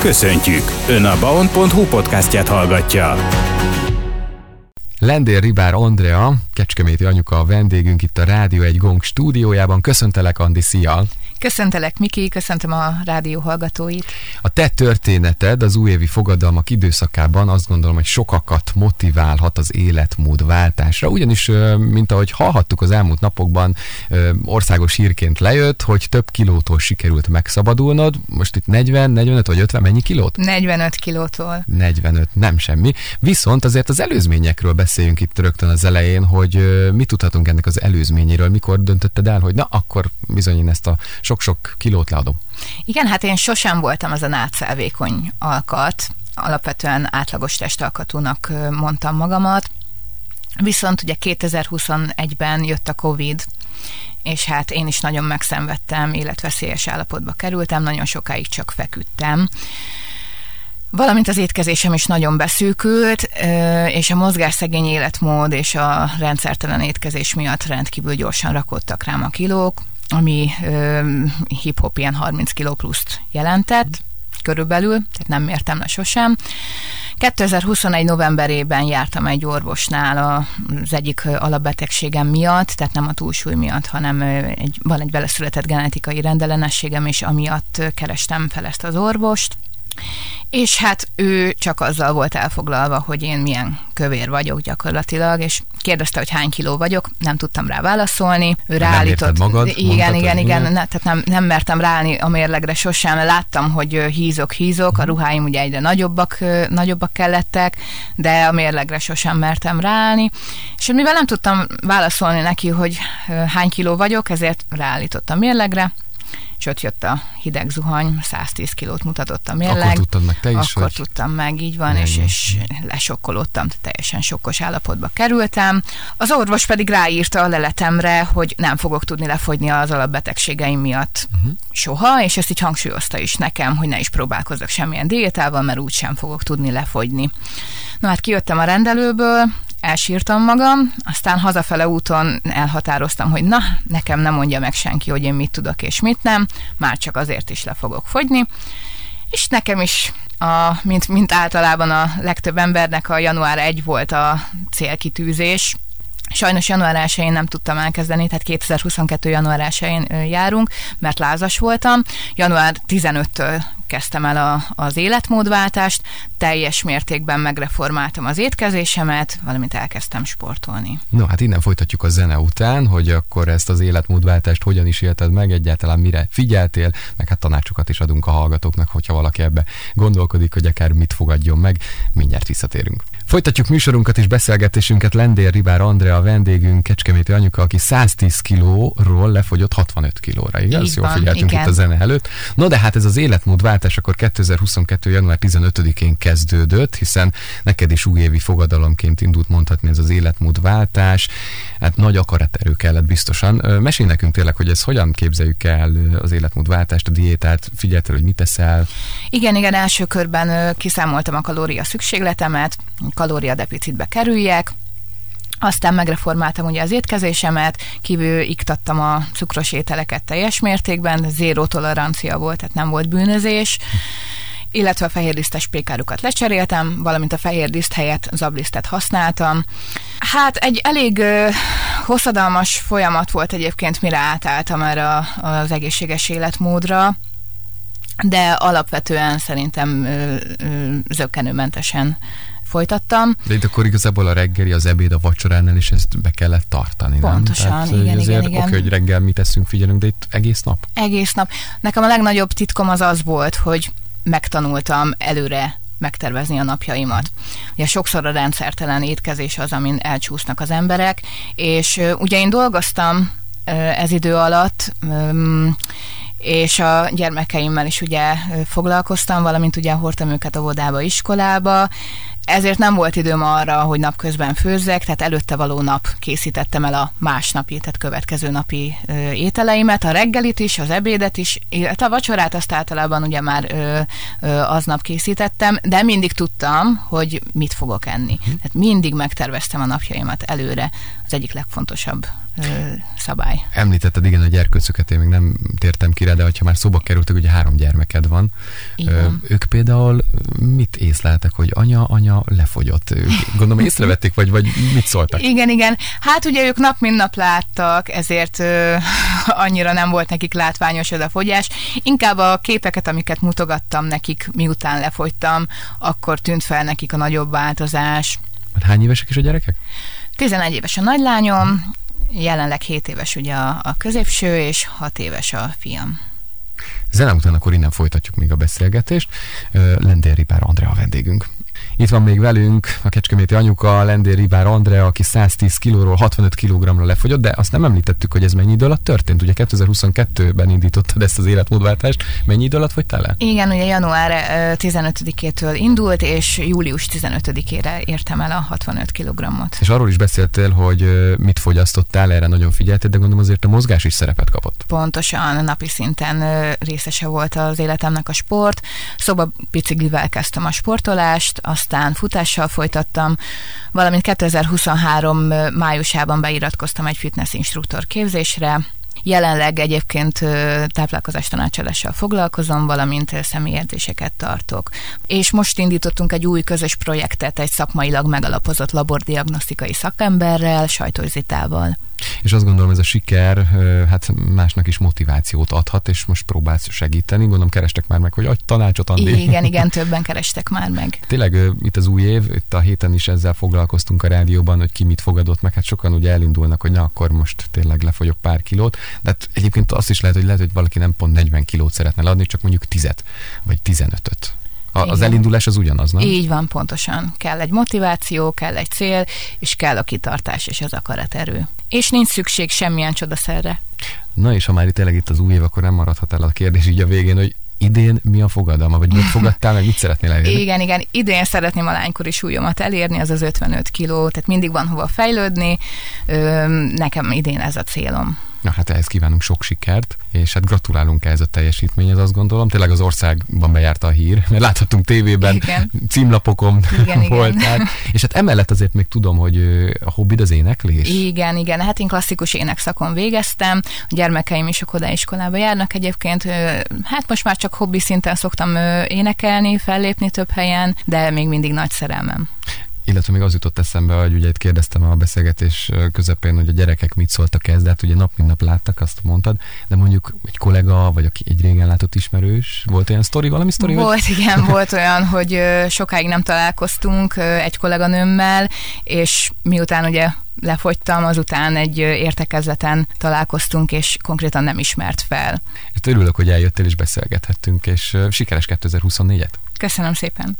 Köszöntjük! Ön a baon.hu podcastját hallgatja. Lendér Ribár Andrea, Kecskeméti anyuka a vendégünk itt a Rádió egy Gong stúdiójában. Köszöntelek, Andi, szia! Köszöntelek, Miki, köszöntöm a rádió hallgatóit. A te történeted az újévi fogadalmak időszakában azt gondolom, hogy sokakat motiválhat az életmód váltásra, ugyanis, mint ahogy hallhattuk az elmúlt napokban, országos hírként lejött, hogy több kilótól sikerült megszabadulnod. Most itt 40, 45 vagy 50, mennyi kilót? 45 kilótól. 45, nem semmi. Viszont azért az előzményekről beszéljünk itt rögtön az elején, hogy mit tudhatunk ennek az előzményéről, mikor döntötted el, hogy na, akkor bizony én ezt a sok-sok kilót leadom. Igen, hát én sosem voltam az a nátszelvékony alkat, alapvetően átlagos testalkatúnak mondtam magamat, viszont ugye 2021-ben jött a Covid, és hát én is nagyon megszenvedtem, életveszélyes állapotba kerültem, nagyon sokáig csak feküdtem. Valamint az étkezésem is nagyon beszűkült, és a mozgásszegény életmód és a rendszertelen étkezés miatt rendkívül gyorsan rakottak rám a kilók ami hip-hop ilyen 30 kiló pluszt jelentett, körülbelül, tehát nem mértem le sosem. 2021 novemberében jártam egy orvosnál az egyik alapbetegségem miatt, tehát nem a túlsúly miatt, hanem egy, van egy beleszületett genetikai rendellenességem, és amiatt kerestem fel ezt az orvost. És hát ő csak azzal volt elfoglalva, hogy én milyen kövér vagyok gyakorlatilag, és kérdezte, hogy hány kiló vagyok, nem tudtam rá válaszolni. Ő ráállított. magad? Igen, mondtad, igen, igen, ne, tehát nem, nem mertem ráállni a mérlegre sosem. Láttam, hogy hízok, hízok, a mhm. ruháim ugye egyre nagyobbak, nagyobbak kellettek, de a mérlegre sosem mertem ráállni. És mivel nem tudtam válaszolni neki, hogy hány kiló vagyok, ezért ráállítottam mérlegre, ott jött a hideg zuhany, 110 kilót mutatott a mérleg. Akkor tudtad meg te is, Akkor hogy... tudtam meg, így van, és, és lesokkolódtam, teljesen sokkos állapotba kerültem. Az orvos pedig ráírta a leletemre, hogy nem fogok tudni lefogyni az alapbetegségeim miatt uh-huh. soha, és ezt így hangsúlyozta is nekem, hogy ne is próbálkozzak semmilyen diétával, mert úgysem fogok tudni lefogyni. Na hát kijöttem a rendelőből, elsírtam magam, aztán hazafele úton elhatároztam, hogy na, nekem nem mondja meg senki, hogy én mit tudok és mit nem, már csak azért is le fogok fogyni, és nekem is a, mint, mint általában a legtöbb embernek a január 1 volt a célkitűzés, Sajnos január 1-én nem tudtam elkezdeni, tehát 2022. január 1-én járunk, mert lázas voltam. Január 15-től kezdtem el a, az életmódváltást, teljes mértékben megreformáltam az étkezésemet, valamint elkezdtem sportolni. No, hát innen folytatjuk a zene után, hogy akkor ezt az életmódváltást hogyan is élted meg, egyáltalán mire figyeltél, meg hát tanácsokat is adunk a hallgatóknak, hogyha valaki ebbe gondolkodik, hogy akár mit fogadjon meg. Mindjárt visszatérünk. Folytatjuk műsorunkat és beszélgetésünket Lendér Ribár Andrea a vendégünk, Kecskeméti anyuka, aki 110 kilóról lefogyott 65 kilóra, igaz? Így Jól figyeltünk igen. itt a zene előtt. No, de hát ez az életmódváltás akkor 2022. január 15-én kezdődött, hiszen neked is újévi fogadalomként indult mondhatni ez az életmódváltás. Hát nagy akaraterő kellett biztosan. Mesélj nekünk tényleg, hogy ez hogyan képzeljük el az életmódváltást, a diétát, figyeltél, hogy mit teszel? Igen, igen, első körben kiszámoltam a kalória szükségletemet, kalóriadeficitbe kerüljek, aztán megreformáltam ugye az étkezésemet, kívül iktattam a cukros ételeket teljes mértékben, zéró tolerancia volt, tehát nem volt bűnözés illetve a fehérlisztes pékárukat lecseréltem, valamint a fehérliszt helyett zablisztet használtam. Hát egy elég ö, hosszadalmas folyamat volt egyébként, mire átálltam erre az egészséges életmódra, de alapvetően szerintem ö, ö, zöggenőmentesen folytattam. De itt akkor igazából a reggeli, az ebéd, a vacsoránál is ezt be kellett tartani, Pontosan, nem? Tehát, igen, igen, igen. Oké, hogy reggel mit teszünk, figyelünk, de itt egész nap? Egész nap. Nekem a legnagyobb titkom az az volt, hogy megtanultam előre megtervezni a napjaimat. Ugye sokszor a rendszertelen étkezés az, amin elcsúsznak az emberek, és ugye én dolgoztam ez idő alatt, és a gyermekeimmel is ugye foglalkoztam, valamint ugye hordtam őket a vodába, iskolába, ezért nem volt időm arra, hogy napközben főzzek, tehát előtte való nap készítettem el a másnapi, tehát következő napi ö, ételeimet, a reggelit is, az ebédet is, illetve a vacsorát azt általában ugye már ö, ö, aznap készítettem, de mindig tudtam, hogy mit fogok enni. Uh-huh. Tehát mindig megterveztem a napjaimat előre, az egyik legfontosabb ö, szabály. Említetted, igen, a gyerkőcöket én még nem tértem ki rá, de ha már szóba kerültek, ugye három gyermeked van. Ö, ők például mit észleltek, hogy anya, anya lefogyott? Ők, gondolom észrevették, vagy, vagy mit szóltak? Igen, igen. Hát ugye ők nap mint nap láttak, ezért ö, annyira nem volt nekik látványos ez a fogyás. Inkább a képeket, amiket mutogattam nekik, miután lefogytam, akkor tűnt fel nekik a nagyobb változás. Hány évesek is a gyerekek? 11 éves a nagylányom, jelenleg 7 éves ugye a, a középső, és 6 éves a fiam. Zene után akkor innen folytatjuk még a beszélgetést. Lendér Ripár Andrea a vendégünk. Itt van még velünk a kecskeméti anyuka, Lendér Ribár Andrea, aki 110 kilóról 65 kilogramra lefogyott, de azt nem említettük, hogy ez mennyi idő alatt történt. Ugye 2022-ben indítottad ezt az életmódváltást. Mennyi idő alatt fogytál le? Igen, ugye január 15-től indult, és július 15-ére értem el a 65 kilogramot. És arról is beszéltél, hogy mit fogyasztottál, erre nagyon figyeltél, de gondolom azért a mozgás is szerepet kapott. Pontosan, napi szinten részese volt az életemnek a sport. Szoba biciklivel kezdtem a sportolást, aztán futással folytattam, valamint 2023 májusában beiratkoztam egy fitness instruktor képzésre, Jelenleg egyébként táplálkozás tanácsadással foglalkozom, valamint személyedzéseket tartok. És most indítottunk egy új közös projektet egy szakmailag megalapozott labordiagnosztikai szakemberrel, Sajtos Zitával. És azt gondolom, ez a siker hát másnak is motivációt adhat, és most próbálsz segíteni. Gondolom, kerestek már meg, hogy adj tanácsot, Andi. Igen, igen, többen kerestek már meg. Tényleg itt az új év, itt a héten is ezzel foglalkoztunk a rádióban, hogy ki mit fogadott meg. Hát sokan ugye elindulnak, hogy na akkor most tényleg lefogyok pár kilót. De hát egyébként azt is lehet, hogy lehet, hogy valaki nem pont 40 kilót szeretne adni, csak mondjuk 10 vagy 15-öt. A, az elindulás az ugyanaz, nem? Így van, pontosan. Kell egy motiváció, kell egy cél, és kell a kitartás és az akaraterő. És nincs szükség semmilyen csodaszerre. Na és ha már itt tényleg itt az új év, akkor nem maradhat el a kérdés így a végén, hogy idén mi a fogadalma, vagy mit fogadtál, meg mit szeretnél elérni? Igen, igen, idén szeretném a lánykori súlyomat elérni, az az 55 kiló, tehát mindig van hova fejlődni, nekem idén ez a célom. Na hát ehhez kívánunk sok sikert, és hát gratulálunk ehhez a teljesítményhez, azt gondolom. Tényleg az országban bejárta a hír, mert láthattunk tévében, igen. címlapokon igen, voltál. Igen. És hát emellett azért még tudom, hogy a hobbid az éneklés. Igen, igen. Hát én klasszikus énekszakon végeztem. A gyermekeim is a kodaiskolába járnak egyébként. Hát most már csak hobbi szinten szoktam énekelni, fellépni több helyen, de még mindig nagy szerelmem illetve még az jutott eszembe, hogy ugye itt kérdeztem a beszélgetés közepén, hogy a gyerekek mit szóltak ez, de hát ugye nap mint nap láttak, azt mondtad, de mondjuk egy kollega, vagy aki egy régen látott ismerős, volt olyan sztori, valami sztori? Volt, hogy... igen, volt olyan, hogy sokáig nem találkoztunk egy kolléganőmmel, és miután ugye lefogytam, azután egy értekezleten találkoztunk, és konkrétan nem ismert fel. Hát örülök, hogy eljöttél és beszélgethettünk, és sikeres 2024-et! Köszönöm szépen!